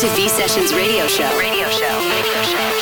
to V Sessions Radio Show. Radio Show. Radio Show.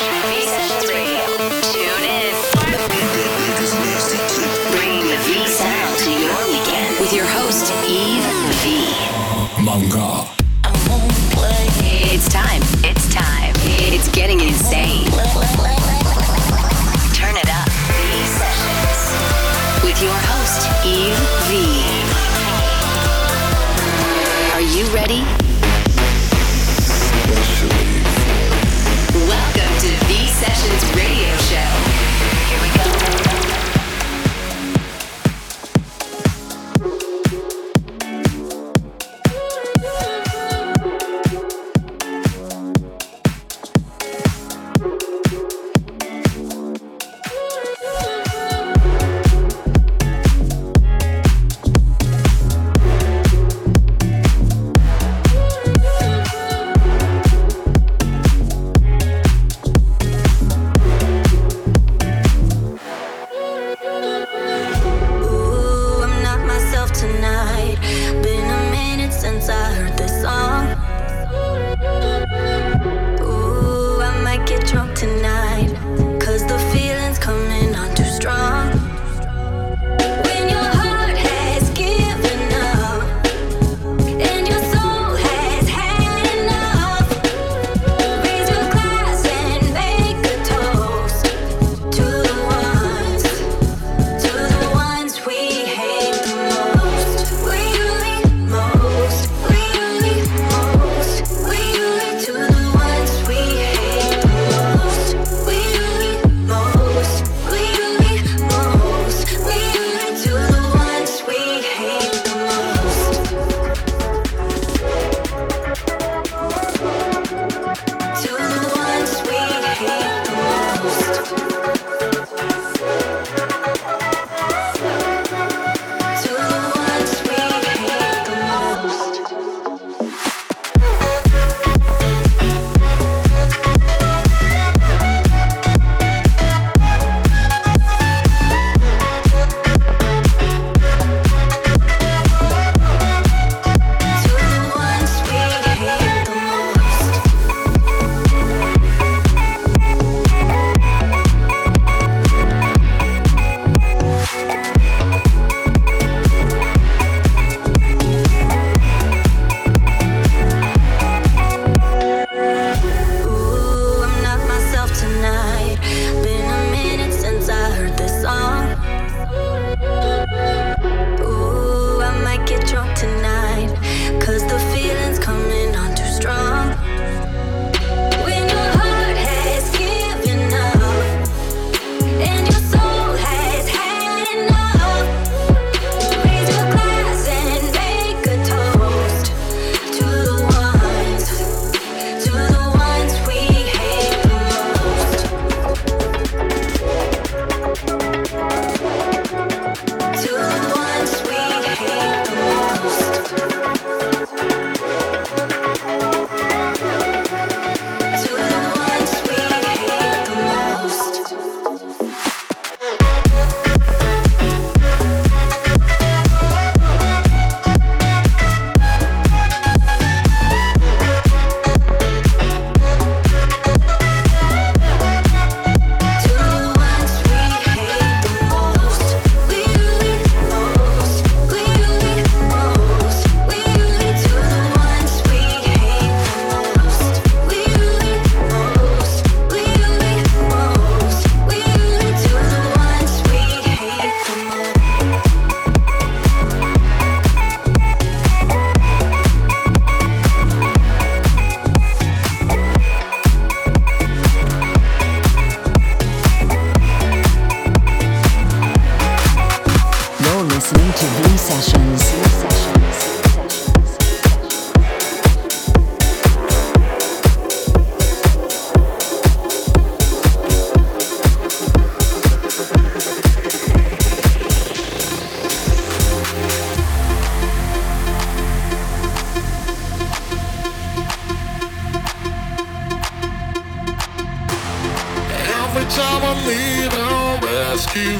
Every time I need a rescue,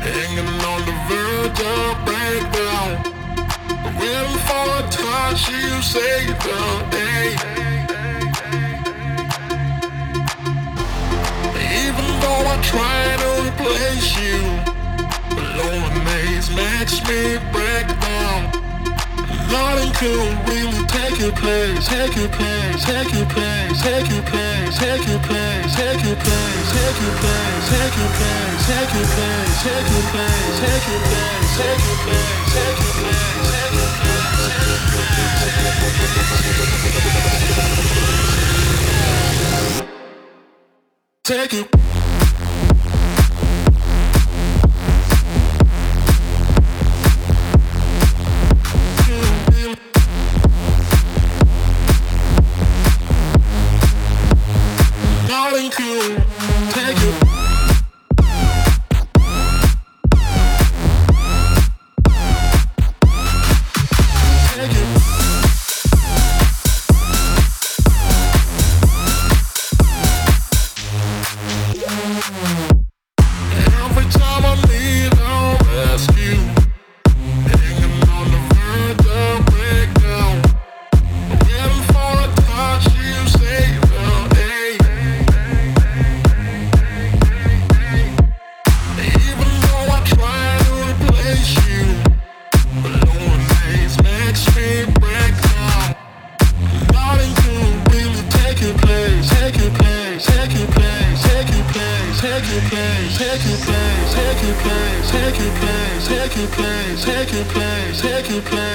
hanging on the verge of breakdown. Waiting for a touch, you save the day. Even though I try to replace you, loneliness makes me break down. Nothing could really take your place, take your place, take your place, take your place, take your place, take your place, take your place, take your place, take your place, take your place, take your place, take your place, take your place, take your place, take your Take it. Take your place, Take your place, Take your place.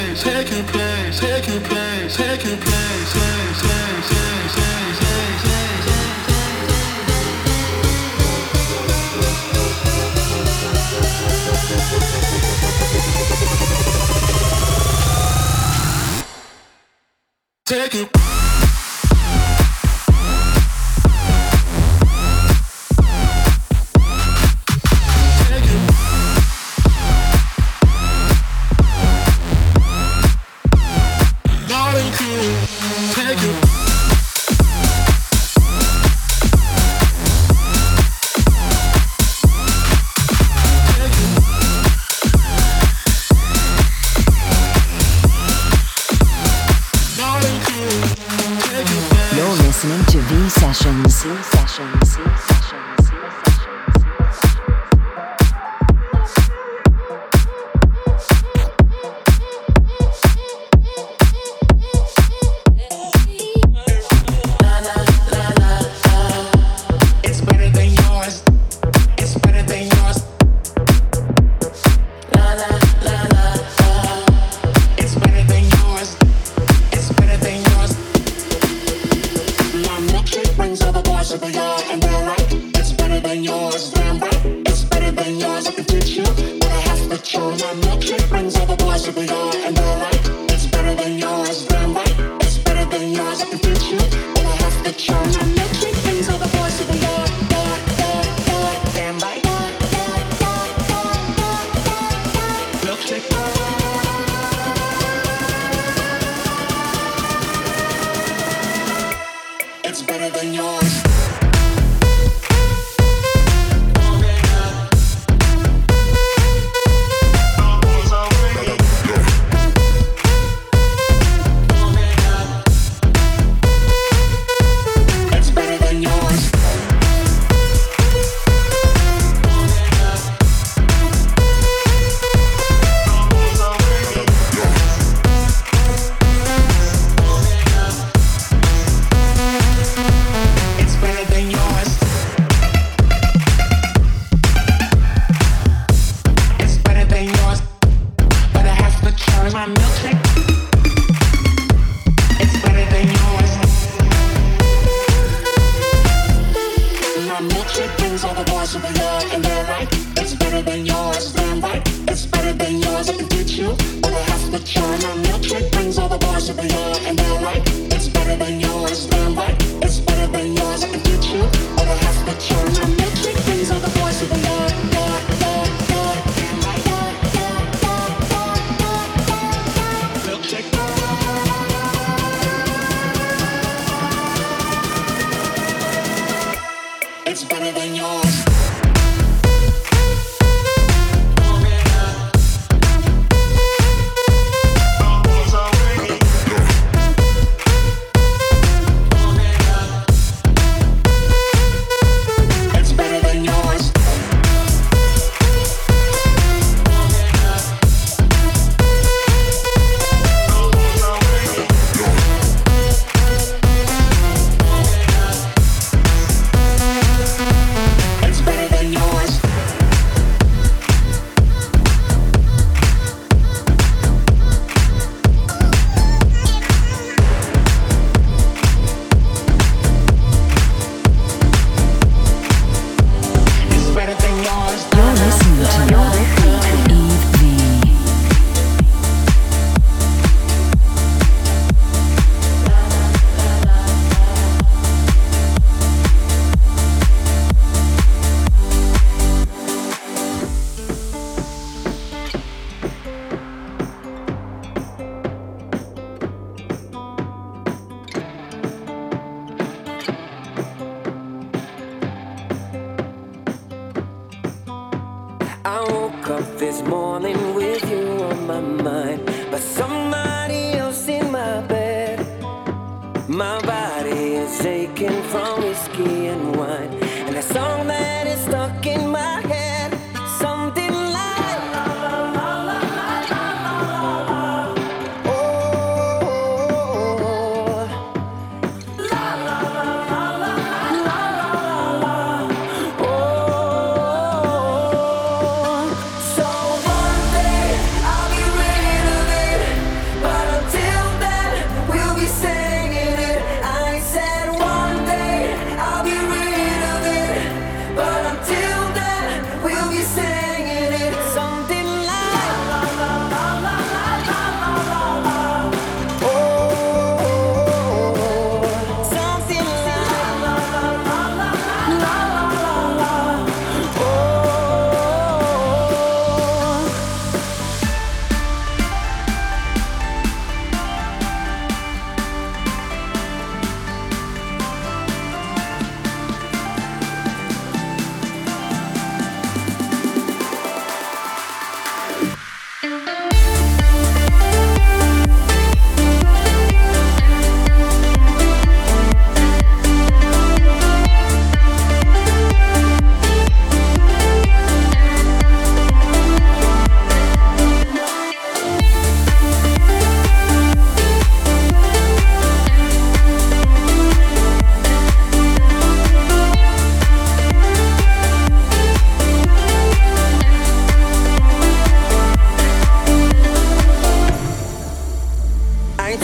and wine. And I saw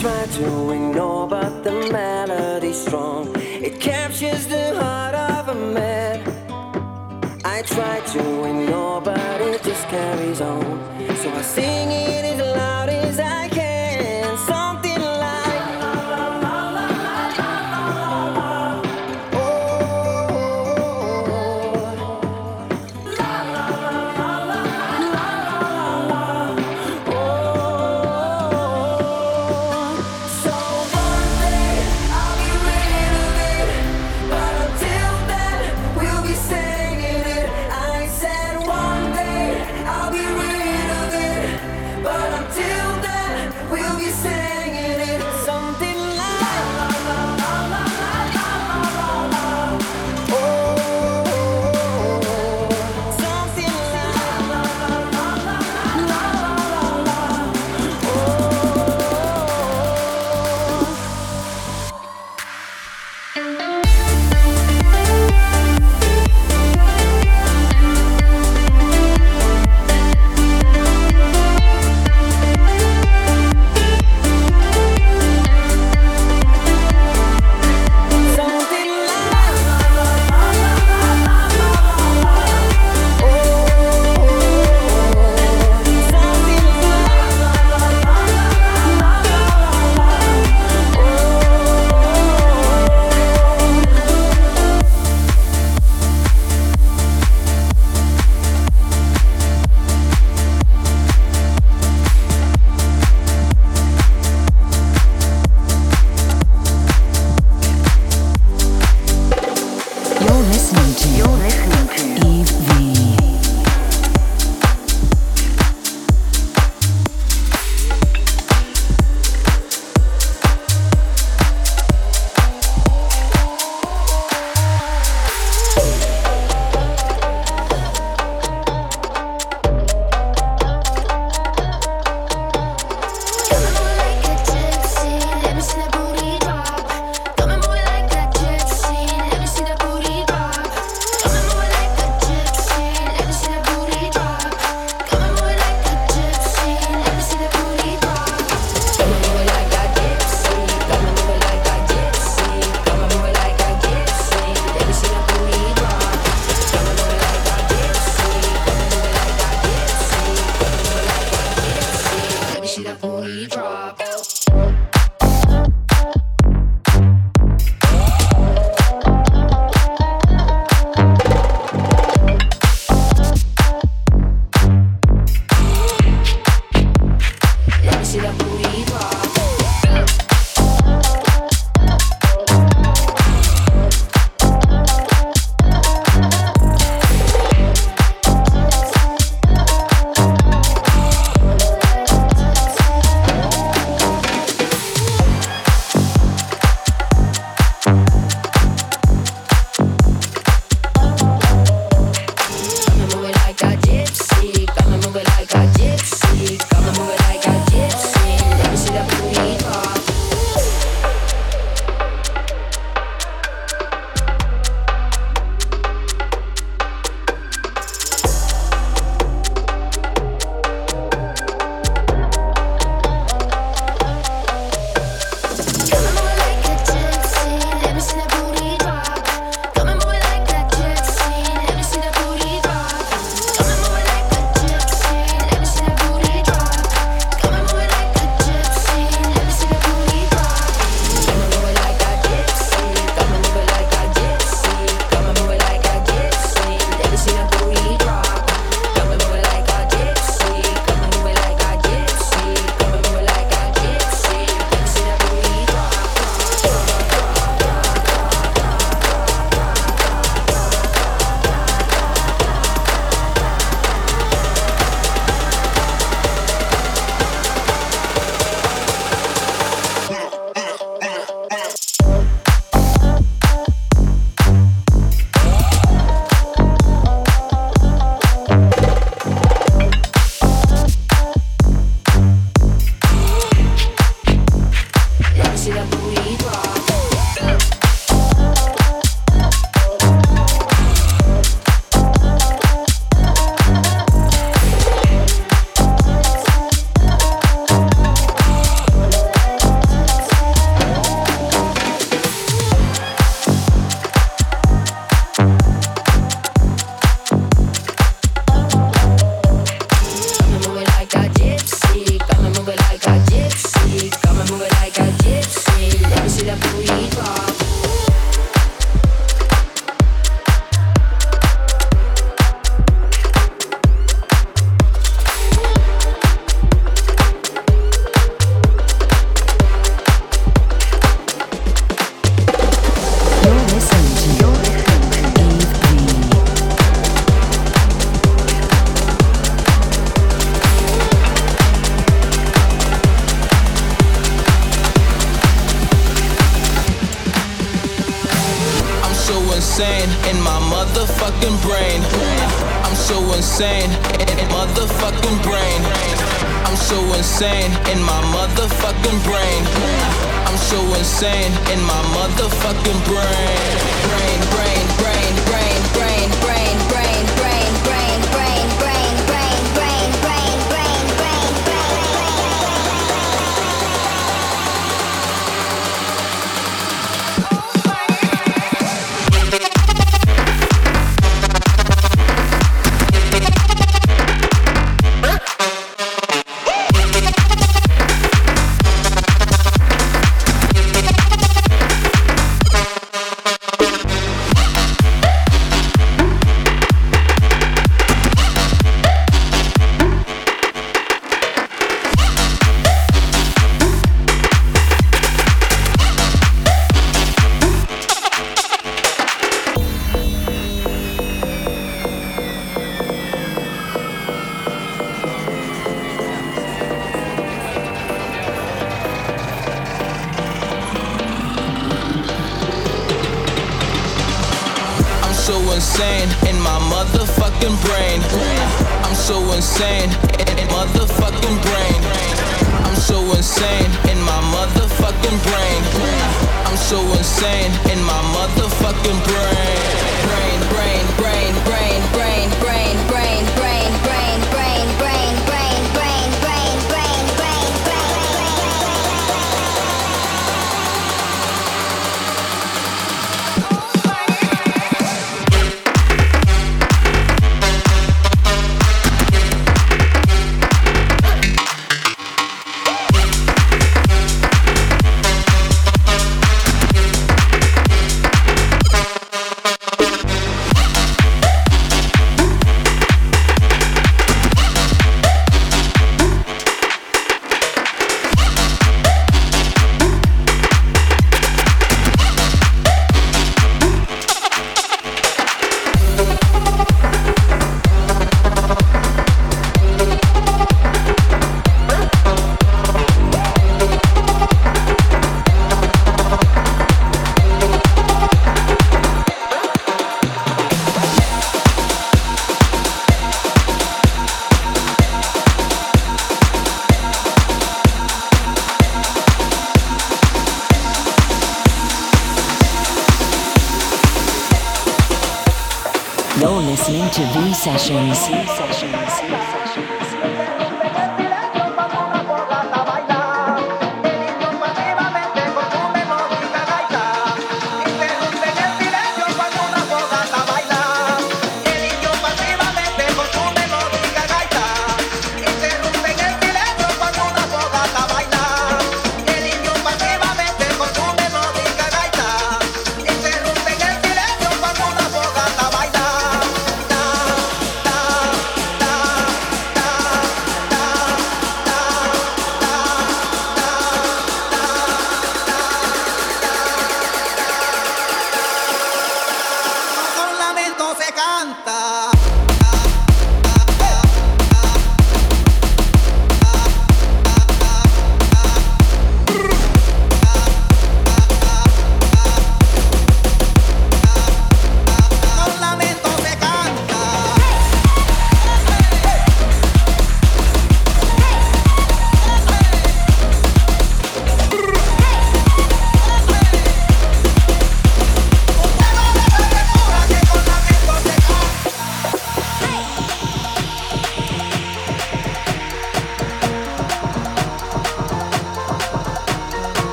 try to ignore, but the melody's strong. It captures the heart of a man. I try to ignore,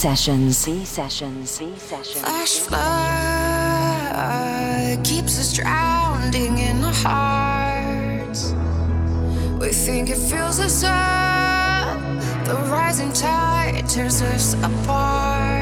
sessions. V sessions. V sessions. Flash flood keeps us drowning in our hearts. We think it fills us up. The rising tide tears us apart.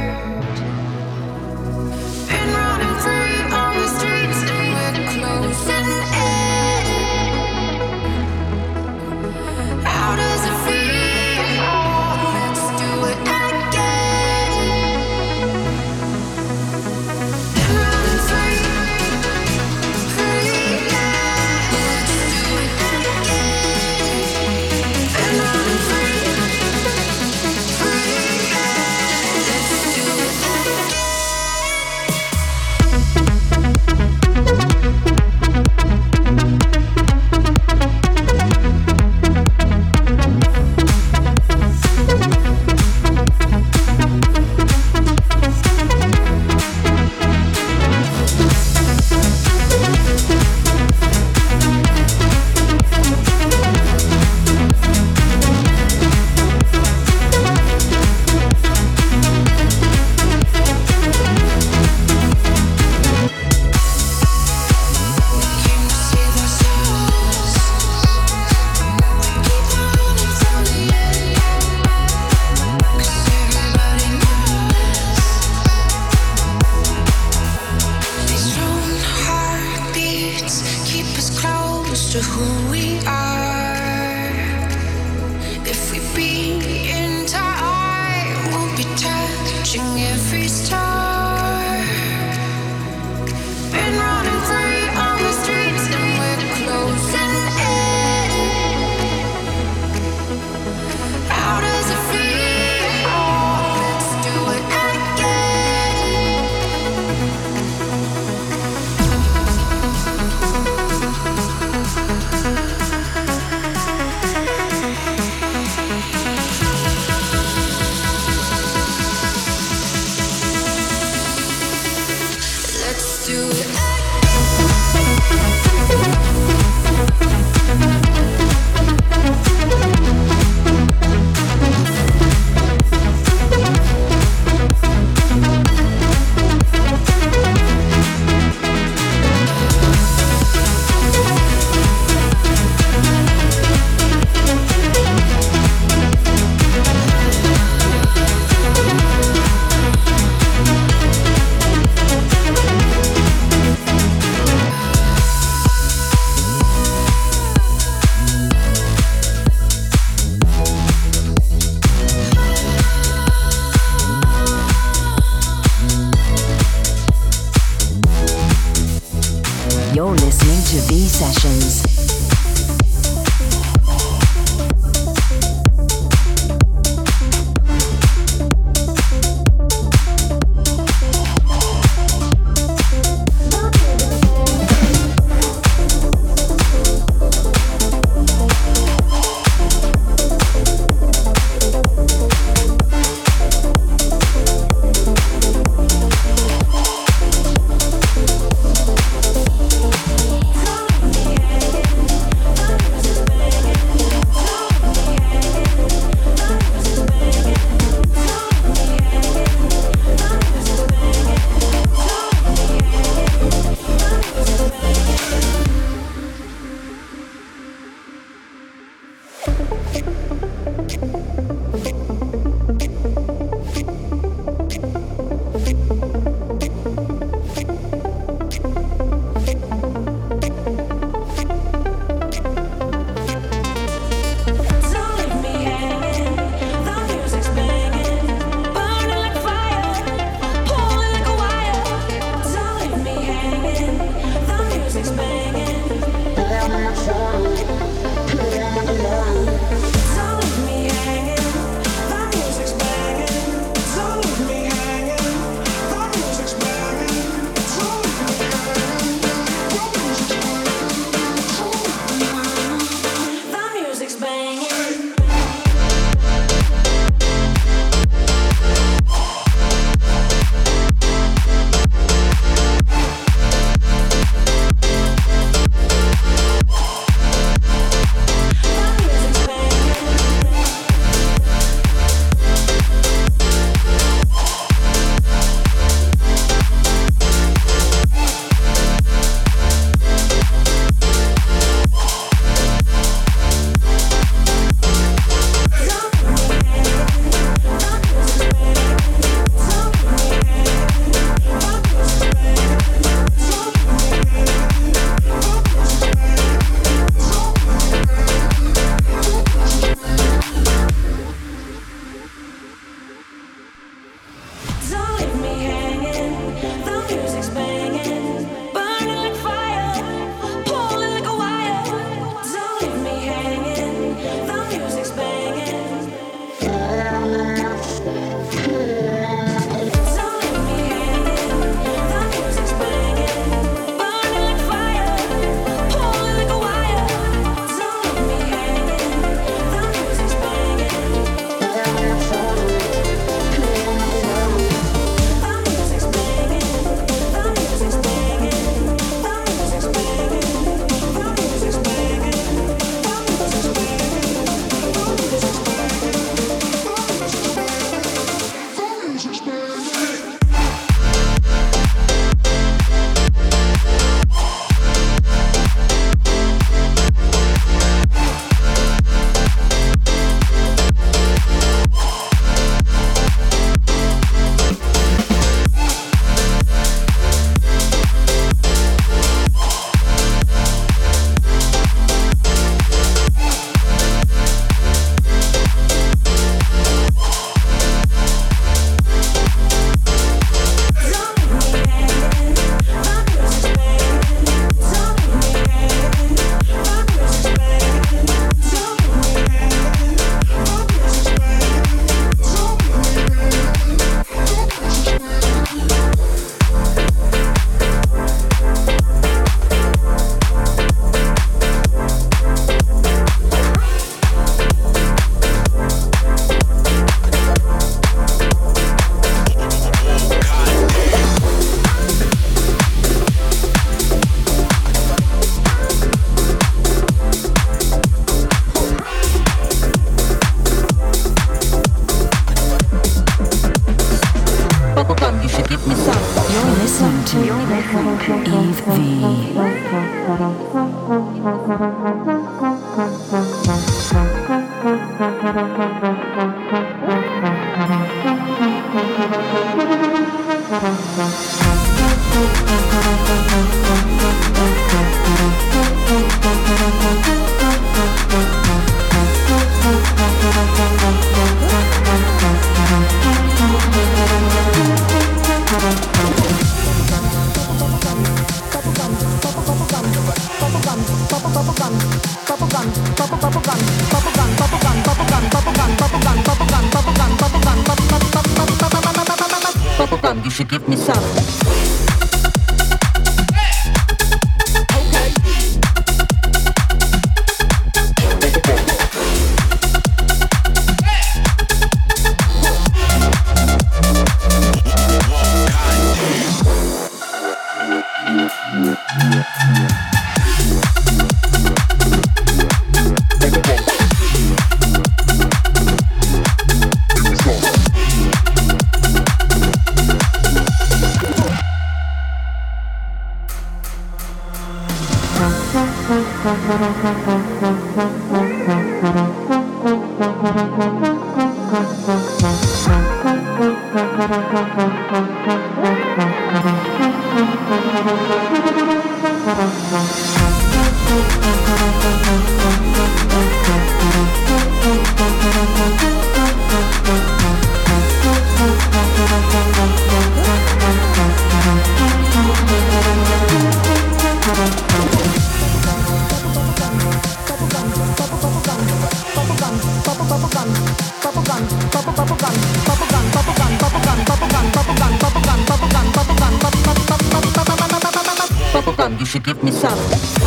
should give me some.